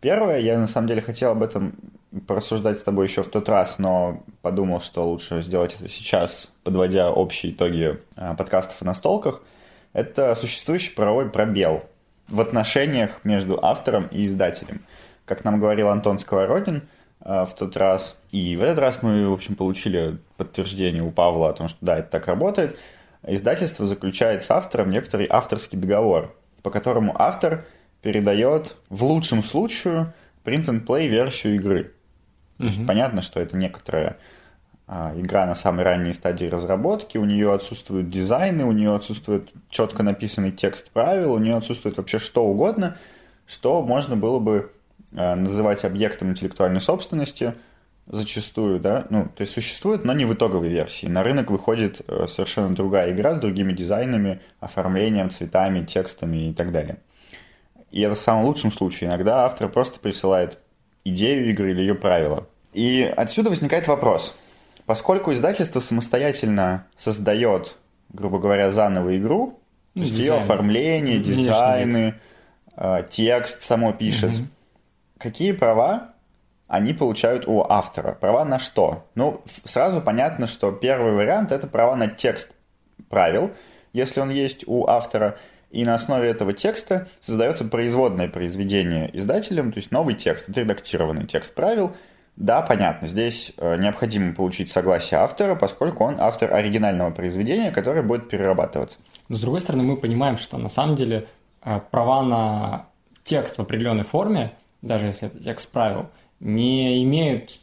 Первое, я на самом деле хотел об этом порассуждать с тобой еще в тот раз, но подумал, что лучше сделать это сейчас, подводя общие итоги а, подкастов и настолках. Это существующий правовой пробел в отношениях между автором и издателем. Как нам говорил Антон Сковородин э, в тот раз, и в этот раз мы, в общем, получили подтверждение у Павла о том, что да, это так работает. Издательство заключает с автором некоторый авторский договор, по которому автор передает в лучшем случае print-and-play версию игры. Mm-hmm. То есть понятно, что это некоторая игра на самой ранней стадии разработки, у нее отсутствуют дизайны, у нее отсутствует четко написанный текст правил, у нее отсутствует вообще что угодно, что можно было бы а, называть объектом интеллектуальной собственности зачастую, да, ну, то есть существует, но не в итоговой версии. На рынок выходит э, совершенно другая игра с другими дизайнами, оформлением, цветами, текстами и так далее. И это в самом лучшем случае. Иногда автор просто присылает идею игры или ее правила. И отсюда возникает вопрос – Поскольку издательство самостоятельно создает, грубо говоря, заново игру, ну, то есть ее оформление, дизайны, э, текст само пишет, угу. какие права они получают у автора? Права на что? Ну, сразу понятно, что первый вариант это права на текст правил, если он есть у автора, и на основе этого текста создается производное произведение издателем, то есть новый текст, отредактированный текст правил – да, понятно, здесь э, необходимо получить согласие автора, поскольку он автор оригинального произведения, которое будет перерабатываться. Но с другой стороны, мы понимаем, что на самом деле э, права на текст в определенной форме, даже если это текст правил, не имеют,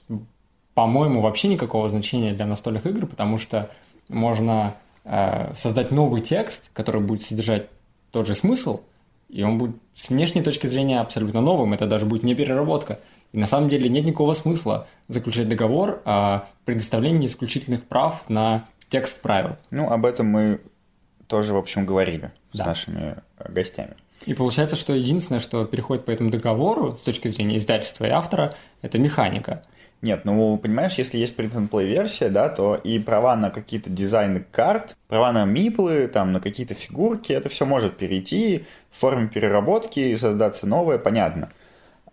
по-моему, вообще никакого значения для настольных игр, потому что можно э, создать новый текст, который будет содержать тот же смысл, и он будет с внешней точки зрения абсолютно новым, это даже будет не переработка – и на самом деле нет никакого смысла заключать договор о предоставлении исключительных прав на текст правил. Ну, об этом мы тоже, в общем, говорили да. с нашими э, гостями. И получается, что единственное, что переходит по этому договору с точки зрения издательства и автора, это механика. Нет, ну, понимаешь, если есть print-and-play версия, да, то и права на какие-то дизайны карт, права на миплы, там, на какие-то фигурки, это все может перейти в форме переработки и создаться новое, понятно.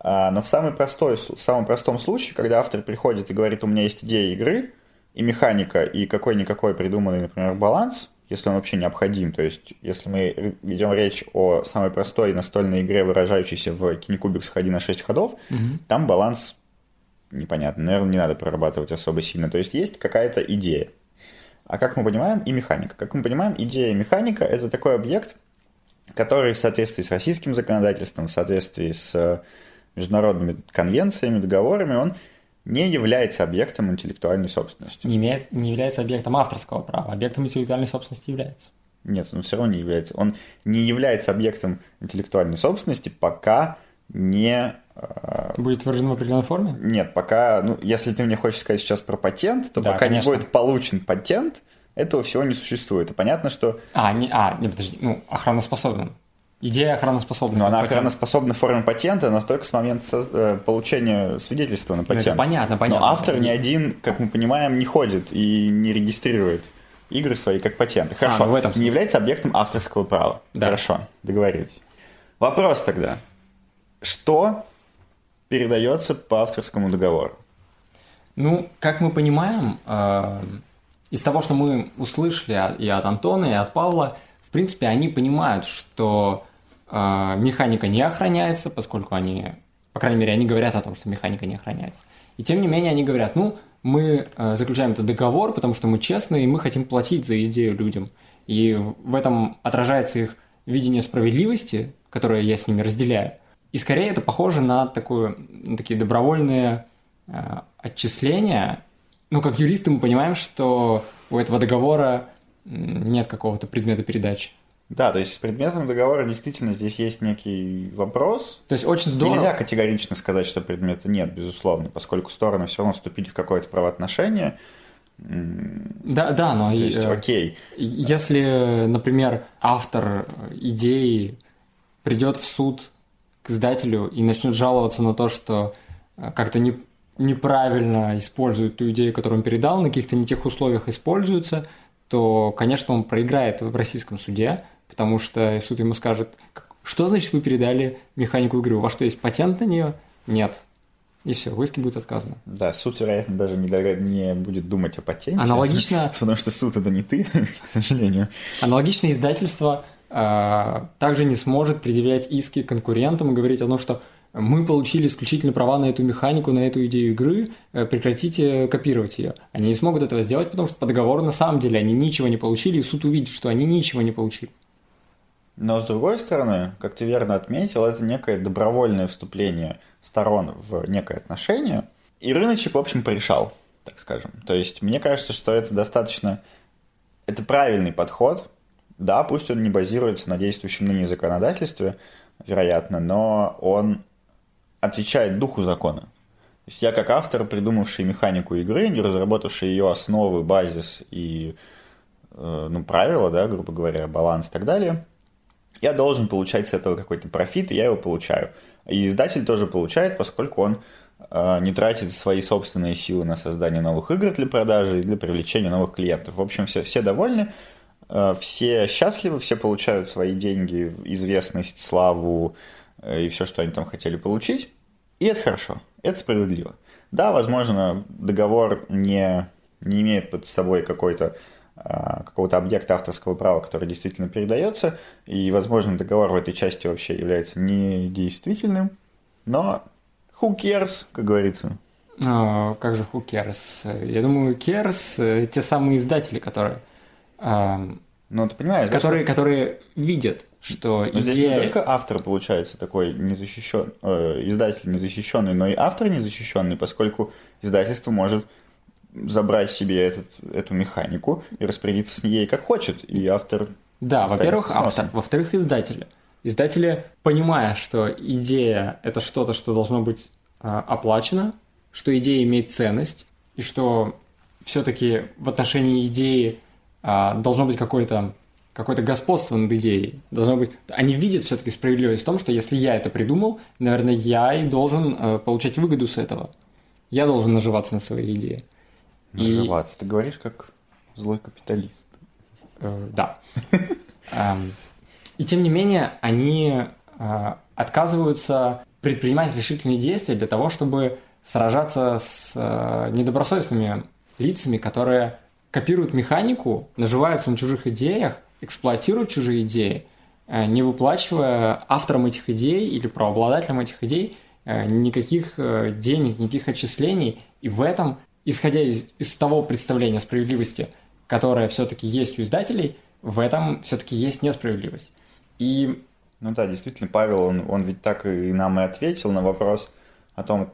А, но в, самый простой, в самом простом случае, когда автор приходит и говорит, у меня есть идея игры, и механика, и какой-никакой придуманный, например, баланс, если он вообще необходим, то есть если мы ведем речь о самой простой настольной игре, выражающейся в кинекубик сходи на 6 ходов, угу. там баланс непонятно, наверное, не надо прорабатывать особо сильно, то есть есть какая-то идея. А как мы понимаем, и механика. Как мы понимаем, идея и механика – это такой объект, который в соответствии с российским законодательством, в соответствии с международными конвенциями, договорами, он не является объектом интеллектуальной собственности. Не, имеет, не является объектом авторского права, объектом интеллектуальной собственности является. Нет, он все равно не является. Он не является объектом интеллектуальной собственности, пока не... Э, будет выражен в определенной форме? Нет, пока... Ну, если ты мне хочешь сказать сейчас про патент, то да, пока конечно. не будет получен патент, этого всего не существует. И понятно, что... А, не, а, не подожди, ну, охраноспособен. Идея охраноспособна. Но она охраноспособна в форме патента, но только с момента. Э, получения свидетельства на патент. Ну, это понятно, понятно. Но автор ни один, как мы понимаем, не ходит и не регистрирует игры свои как патенты. Хорошо, а, ну в этом не является объектом авторского права. Да. Хорошо, договорились. Вопрос тогда. Что передается по авторскому договору? Ну, как мы понимаем, э, из того, что мы услышали и от Антона, и от Павла, в принципе, они понимают, что а, механика не охраняется, поскольку они, по крайней мере, они говорят о том, что механика не охраняется. И тем не менее они говорят, ну, мы а, заключаем этот договор, потому что мы честные, и мы хотим платить за идею людям. И в этом отражается их видение справедливости, которое я с ними разделяю. И скорее это похоже на, такую, на такие добровольные э, отчисления. Ну, как юристы мы понимаем, что у этого договора нет какого-то предмета передачи. Да, то есть с предметом договора действительно здесь есть некий вопрос. То есть очень здорово. Нельзя категорично сказать, что предмета нет, безусловно, поскольку стороны все равно вступили в какое-то правоотношение. Да, да, но... То есть, э, окей. Если, например, автор идеи придет в суд к издателю и начнет жаловаться на то, что э, как-то не, неправильно используют ту идею, которую он передал, на каких-то не тех условиях используется, то, конечно, он проиграет в российском суде, потому что суд ему скажет, что значит вы передали механику игры, у вас что, есть патент на нее? Нет. И все, в иске будет отказано. Да, суд, вероятно, даже не, не будет думать о патенте. Аналогично... Потому что суд это не ты, к сожалению. Аналогично издательство э, также не сможет предъявлять иски конкурентам и говорить о том, что мы получили исключительно права на эту механику, на эту идею игры, э, прекратите копировать ее. Они не смогут этого сделать, потому что по договору на самом деле они ничего не получили, и суд увидит, что они ничего не получили. Но с другой стороны, как ты верно отметил, это некое добровольное вступление сторон в некое отношение, и рыночек, в общем, порешал, так скажем. То есть мне кажется, что это достаточно... Это правильный подход, да, пусть он не базируется на действующем ныне законодательстве, вероятно, но он отвечает духу закона. То есть я как автор, придумавший механику игры, не разработавший ее основы, базис и э, ну, правила, да, грубо говоря, баланс и так далее, я должен получать с этого какой-то профит, и я его получаю. И издатель тоже получает, поскольку он э, не тратит свои собственные силы на создание новых игр для продажи и для привлечения новых клиентов. В общем, все, все довольны, э, все счастливы, все получают свои деньги, известность, славу, Э, и все, что они там хотели получить. И это хорошо, это справедливо. Да, возможно, договор не, не имеет под собой какой-то какого-то объекта авторского права, который действительно передается, и, возможно, договор в этой части вообще является недействительным, но who cares, как говорится. А, как же who cares? Я думаю, cares э, те самые издатели, которые... Ну, ты понимаешь, которые, да, что... которые видят что но идея... Здесь не только автор, получается, такой незащищен, э, издатель незащищенный, но и автор незащищенный, поскольку издательство может забрать себе этот, эту механику и распорядиться с ней как хочет, и автор... Да, во-первых, автор, во-вторых, издатели. Издатели, понимая, что идея – это что-то, что должно быть э, оплачено, что идея имеет ценность, и что все-таки в отношении идеи э, должно быть какое-то какое-то господство над идеей. Должно быть... Они видят все-таки справедливость в том, что если я это придумал, наверное, я и должен э, получать выгоду с этого. Я должен наживаться на своей идее. Наживаться. И... Ты говоришь как злой капиталист. Э, да. Эм, и тем не менее, они э, отказываются предпринимать решительные действия для того, чтобы сражаться с э, недобросовестными лицами, которые копируют механику, наживаются на чужих идеях эксплуатируют чужие идеи, не выплачивая авторам этих идей или правообладателям этих идей никаких денег, никаких отчислений. И в этом, исходя из, из того представления справедливости, которое все-таки есть у издателей, в этом все-таки есть несправедливость. И... Ну да, действительно, Павел, он, он ведь так и нам и ответил на вопрос о том,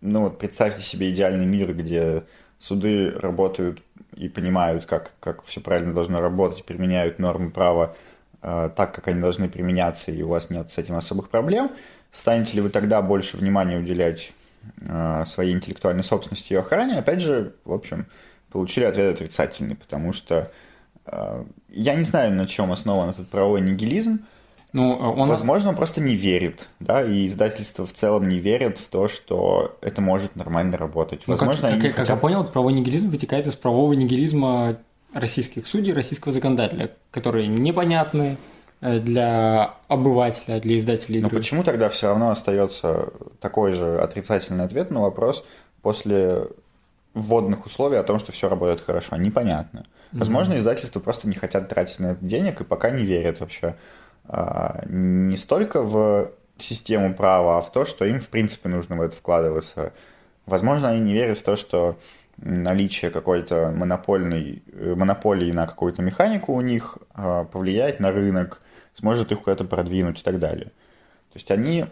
ну вот представьте себе идеальный мир, где суды работают и понимают, как, как все правильно должно работать, применяют нормы права э, так, как они должны применяться, и у вас нет с этим особых проблем, станете ли вы тогда больше внимания уделять своей интеллектуальной собственности и охране? Опять же, в общем, получили ответ отрицательный, потому что э, я не знаю, на чем основан этот правовой нигилизм, ну, он... Возможно, он просто не верит, да, и издательство в целом не верит в то, что это может нормально работать. Ну, Возможно, как, как, хотят... как я понял, правовой нигилизм вытекает из правового нигилизма российских судей, российского законодателя, которые непонятны э, для обывателя, для издателей игры. Но почему тогда все равно остается такой же отрицательный ответ на вопрос после вводных условий о том, что все работает хорошо? Непонятно. Возможно, mm-hmm. издательства просто не хотят тратить на это денег и пока не верят вообще а, не столько в систему права, а в то, что им, в принципе, нужно в это вкладываться. Возможно, они не верят в то, что наличие какой-то монопольной, э, монополии на какую-то механику у них а, повлияет на рынок, сможет их куда-то продвинуть и так далее. То есть они,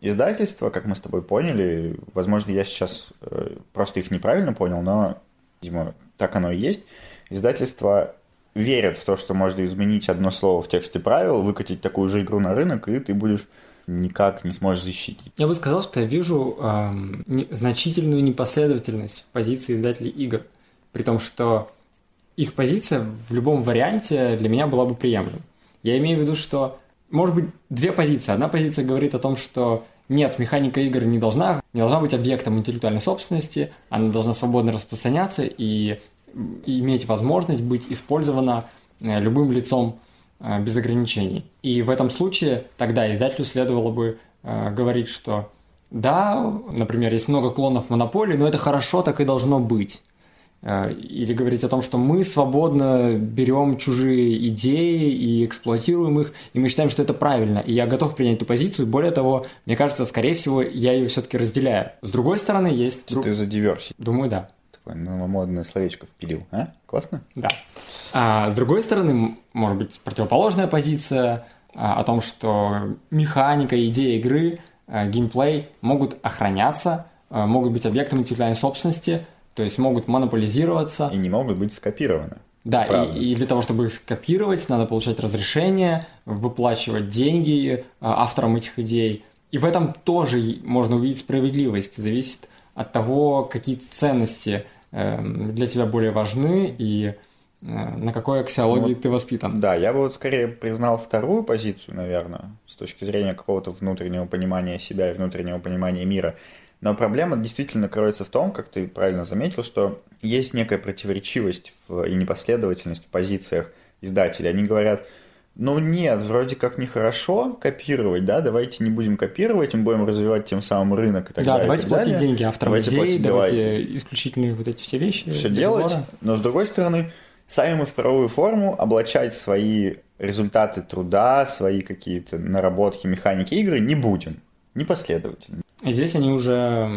издательства, как мы с тобой поняли, возможно, я сейчас э, просто их неправильно понял, но, видимо, так оно и есть, издательства верят в то, что можно изменить одно слово в тексте правил, выкатить такую же игру на рынок, и ты будешь никак не сможешь защитить. Я бы сказал, что я вижу эм, не, значительную непоследовательность в позиции издателей игр, при том, что их позиция в любом варианте для меня была бы приемлема. Я имею в виду, что может быть две позиции. Одна позиция говорит о том, что нет, механика игр не должна, не должна быть объектом интеллектуальной собственности, она должна свободно распространяться и иметь возможность быть использована э, любым лицом э, без ограничений. И в этом случае тогда издателю следовало бы э, говорить, что да, например, есть много клонов монополии, но это хорошо, так и должно быть. Или говорить о том, что мы свободно берем чужие идеи и эксплуатируем их, и мы считаем, что это правильно. И я готов принять эту позицию. Более того, мне кажется, скорее всего, я ее все-таки разделяю. С другой стороны, есть... Ты за диверсию. Думаю, да такое новомодное словечко впилил. А? Классно? Да. А с другой стороны, может быть, противоположная позиция а, о том, что механика, идея игры, а, геймплей могут охраняться, а, могут быть объектом интеллектуальной собственности, то есть могут монополизироваться. И не могут быть скопированы. Да, и, и для того, чтобы их скопировать, надо получать разрешение, выплачивать деньги авторам этих идей. И в этом тоже можно увидеть справедливость. Зависит от того, какие ценности эм, для тебя более важны и э, на какой аксиологии ну, ты воспитан. Да, я бы вот скорее признал вторую позицию, наверное, с точки зрения какого-то внутреннего понимания себя и внутреннего понимания мира. Но проблема действительно кроется в том, как ты правильно заметил, что есть некая противоречивость в, и непоследовательность в позициях издателей. Они говорят, ну нет, вроде как нехорошо копировать, да, давайте не будем копировать, мы будем развивать тем самым рынок и так да, далее. давайте платить далее. деньги авторам давайте идей, платить, давайте, давайте исключительные вот эти все вещи. Все делать, но с другой стороны, сами мы в правовую форму облачать свои результаты труда, свои какие-то наработки механики игры не будем, непоследовательно. И здесь они уже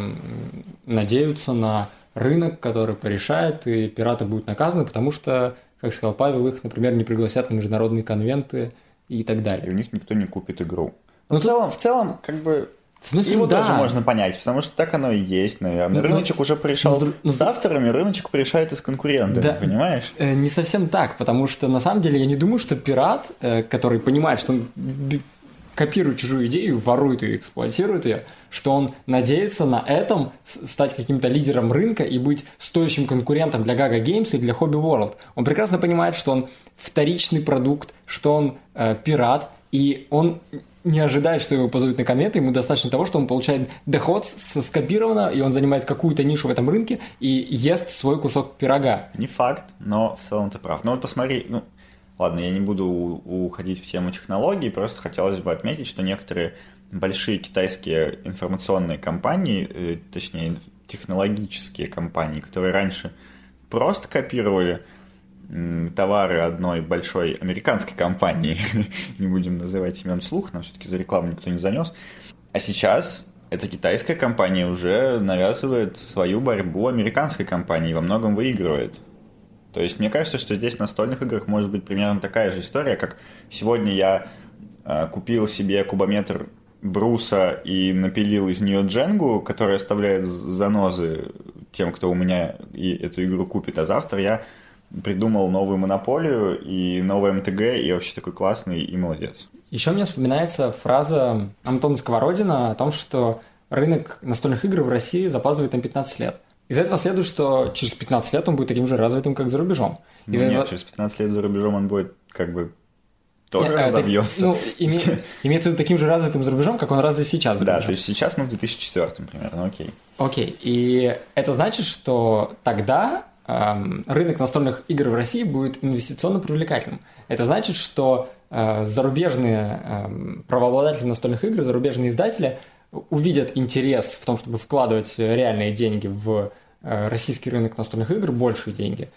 надеются на рынок, который порешает, и пираты будут наказаны, потому что как сказал Павел, их, например, не пригласят на международные конвенты и так далее. И у них никто не купит игру. Ну, в целом, в целом, как бы смысле, Его да. тоже можно понять, потому что так оно и есть, наверное. Ну, рыночек уже пришел ну, ну, с авторами, рыночек порешает и с конкурентами, да, понимаешь? Э, не совсем так, потому что на самом деле я не думаю, что пират, э, который понимает, что он копирует чужую идею, ворует ее, эксплуатирует ее, что он надеется на этом стать каким-то лидером рынка и быть стоящим конкурентом для Gaga Games и для Hobby World. Он прекрасно понимает, что он вторичный продукт, что он э, пират, и он не ожидает, что его позовут на конвенты, ему достаточно того, что он получает доход со скопированного, и он занимает какую-то нишу в этом рынке и ест свой кусок пирога. Не факт, но в целом ты прав. Ну вот посмотри, ну, Ладно, я не буду уходить в тему технологий, просто хотелось бы отметить, что некоторые большие китайские информационные компании, э, точнее технологические компании, которые раньше просто копировали товары одной большой американской компании, не будем называть имен вслух, но все-таки за рекламу никто не занес, а сейчас эта китайская компания уже навязывает свою борьбу американской компании и во многом выигрывает. То есть мне кажется, что здесь в настольных играх может быть примерно такая же история, как сегодня я э, купил себе кубометр бруса и напилил из нее дженгу, которая оставляет занозы тем, кто у меня и эту игру купит, а завтра я придумал новую монополию и новый МТГ, и вообще такой классный и молодец. Еще мне вспоминается фраза Антона Сковородина о том, что рынок настольных игр в России запаздывает на 15 лет. Из этого следует, что через 15 лет он будет таким же развитым, как за рубежом. Ну, нет, этого... через 15 лет за рубежом он будет как бы тоже нет, разобьется. ну, име... имеется в виду таким же развитым за рубежом, как он развит сейчас Да, то есть сейчас мы в 2004 примерно, окей. Окей, и это значит, что тогда эм, рынок настольных игр в России будет инвестиционно привлекательным. Это значит, что э, зарубежные э, правообладатели настольных игр, зарубежные издатели – увидят интерес в том, чтобы вкладывать реальные деньги в э, российский рынок настольных игр, большие деньги.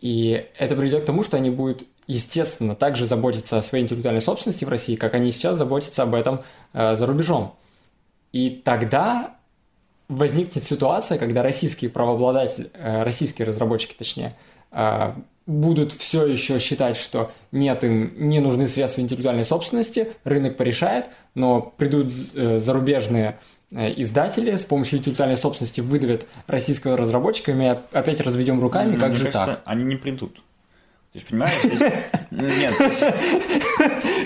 И это приведет к тому, что они будут, естественно, также заботиться о своей интеллектуальной собственности в России, как они сейчас заботятся об этом э, за рубежом. И тогда возникнет ситуация, когда российские правообладатели, э, российские разработчики, точнее, э, будут все еще считать, что нет, им не нужны средства интеллектуальной собственности, рынок порешает, но придут э, зарубежные э, издатели с помощью интеллектуальной собственности выдавят российского разработчика, и мы опять разведем руками, ну, как же кажется, так? Они не придут. То есть, понимаешь, здесь... Нет, здесь...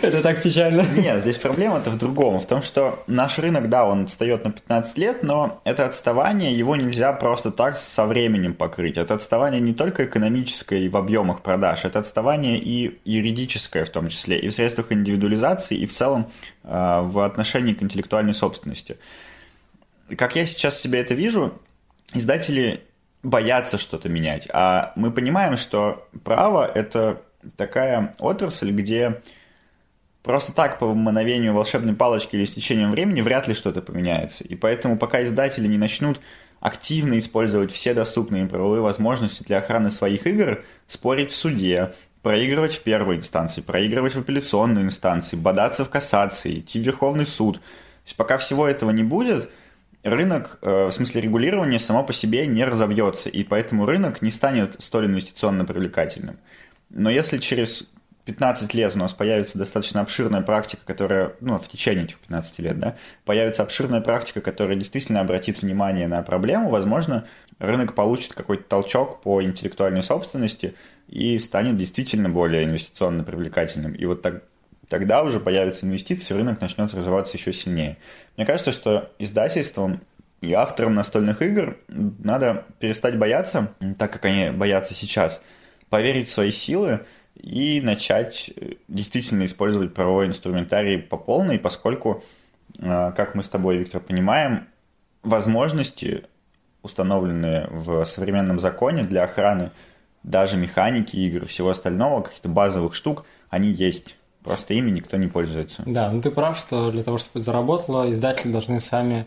Это так печально. Нет, здесь проблема-то в другом. В том, что наш рынок, да, он отстает на 15 лет, но это отставание, его нельзя просто так со временем покрыть. Это отставание не только экономическое и в объемах продаж, это отставание и юридическое в том числе, и в средствах индивидуализации, и в целом э, в отношении к интеллектуальной собственности. Как я сейчас себе это вижу, издатели боятся что-то менять. А мы понимаем, что право – это такая отрасль, где просто так по мановению волшебной палочки или с течением времени вряд ли что-то поменяется. И поэтому пока издатели не начнут активно использовать все доступные правовые возможности для охраны своих игр, спорить в суде, проигрывать в первой инстанции, проигрывать в апелляционной инстанции, бодаться в кассации, идти в Верховный суд. То есть пока всего этого не будет – рынок, э, в смысле регулирования, само по себе не разовьется, и поэтому рынок не станет столь инвестиционно привлекательным. Но если через 15 лет у нас появится достаточно обширная практика, которая, ну, в течение этих 15 лет, да, появится обширная практика, которая действительно обратит внимание на проблему, возможно, рынок получит какой-то толчок по интеллектуальной собственности и станет действительно более инвестиционно привлекательным. И вот так, тогда уже появятся инвестиции, рынок начнет развиваться еще сильнее. Мне кажется, что издательствам и авторам настольных игр надо перестать бояться, так как они боятся сейчас, поверить в свои силы и начать э, действительно использовать правовой инструментарий по полной, поскольку, э, как мы с тобой, Виктор, понимаем, возможности, установленные в современном законе для охраны даже механики игр, всего остального, каких-то базовых штук, они есть. Просто ими никто не пользуется. Да, ну ты прав, что для того, чтобы это заработало, издатели должны сами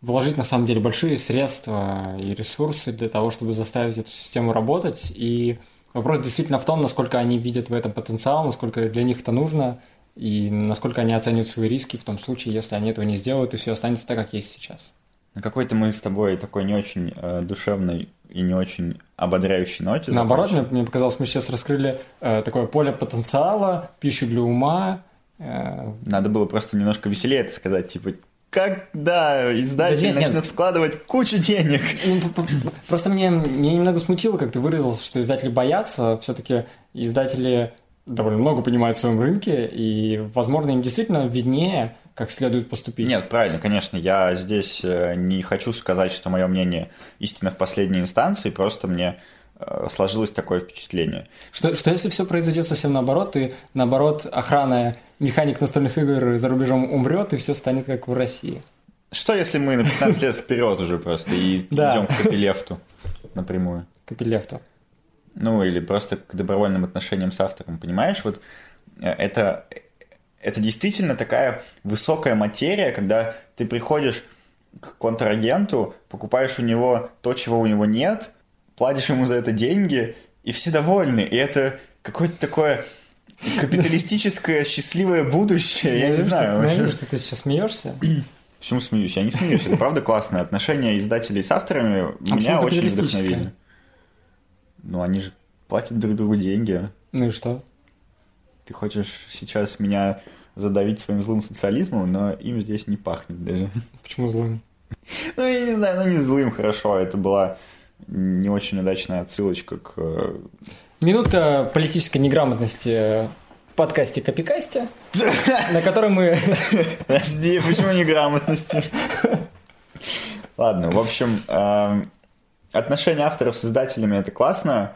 вложить на самом деле большие средства и ресурсы для того, чтобы заставить эту систему работать. И вопрос действительно в том, насколько они видят в этом потенциал, насколько для них это нужно, и насколько они оценивают свои риски в том случае, если они этого не сделают, и все останется так, как есть сейчас. На какой-то мы с тобой такой не очень э, душевной и не очень ободряющей ноте. Наоборот, мне, мне показалось, мы сейчас раскрыли э, такое поле потенциала, пищу для ума. Э... Надо было просто немножко веселее это сказать, типа, когда издатель да нет, начнет нет. вкладывать кучу денег. Ну, просто мне, меня немного смутило, как ты выразился, что издатели боятся. Все-таки издатели довольно много понимают в своем рынке, и, возможно, им действительно виднее, как следует поступить. Нет, правильно, конечно. Я здесь э, не хочу сказать, что мое мнение истина в последней инстанции, просто мне э, сложилось такое впечатление. Что, что если все произойдет совсем наоборот, и наоборот охрана механик настольных игр за рубежом умрет, и все станет как в России? Что если мы на 15 лет вперед уже просто и идем к копилефту напрямую? Копилефту. Ну, или просто к добровольным отношениям с автором, понимаешь? Вот э, это это действительно такая высокая материя, когда ты приходишь к контрагенту, покупаешь у него то, чего у него нет, платишь ему за это деньги, и все довольны. И это какое-то такое капиталистическое счастливое будущее. Я, не знаю. Я вижу, что ты сейчас смеешься. Почему смеюсь? Я не смеюсь. Это правда классное. Отношения издателей с авторами а меня очень вдохновили. Ну, они же платят друг другу деньги. Ну и что? Ты хочешь сейчас меня задавить своим злым социализмом, но им здесь не пахнет даже. Почему злым? Ну, я не знаю, ну не злым, хорошо. Это была не очень удачная отсылочка к... Э, Минута политической неграмотности в подкасте Копикасте, на котором мы... Подожди, почему неграмотности? Ладно, в общем, эм, отношения авторов с издателями это классно,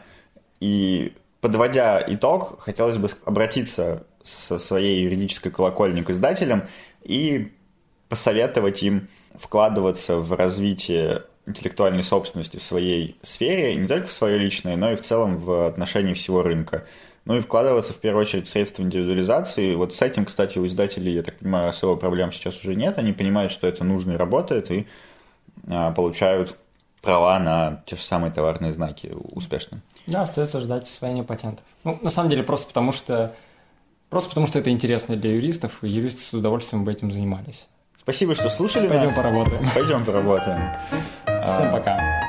и подводя итог, хотелось бы обратиться со своей юридической колокольни к издателям и посоветовать им вкладываться в развитие интеллектуальной собственности в своей сфере, не только в свое личное, но и в целом в отношении всего рынка. Ну и вкладываться в первую очередь в средства индивидуализации. Вот с этим, кстати, у издателей, я так понимаю, особо проблем сейчас уже нет. Они понимают, что это нужно и работает, и а, получают права на те же самые товарные знаки успешно. Да, остается ждать освоения патентов. Ну, на самом деле, просто потому что просто потому что это интересно для юристов, и юристы с удовольствием бы этим занимались. Спасибо, что слушали Пойдем нас. поработаем. Пойдем поработаем. Всем пока.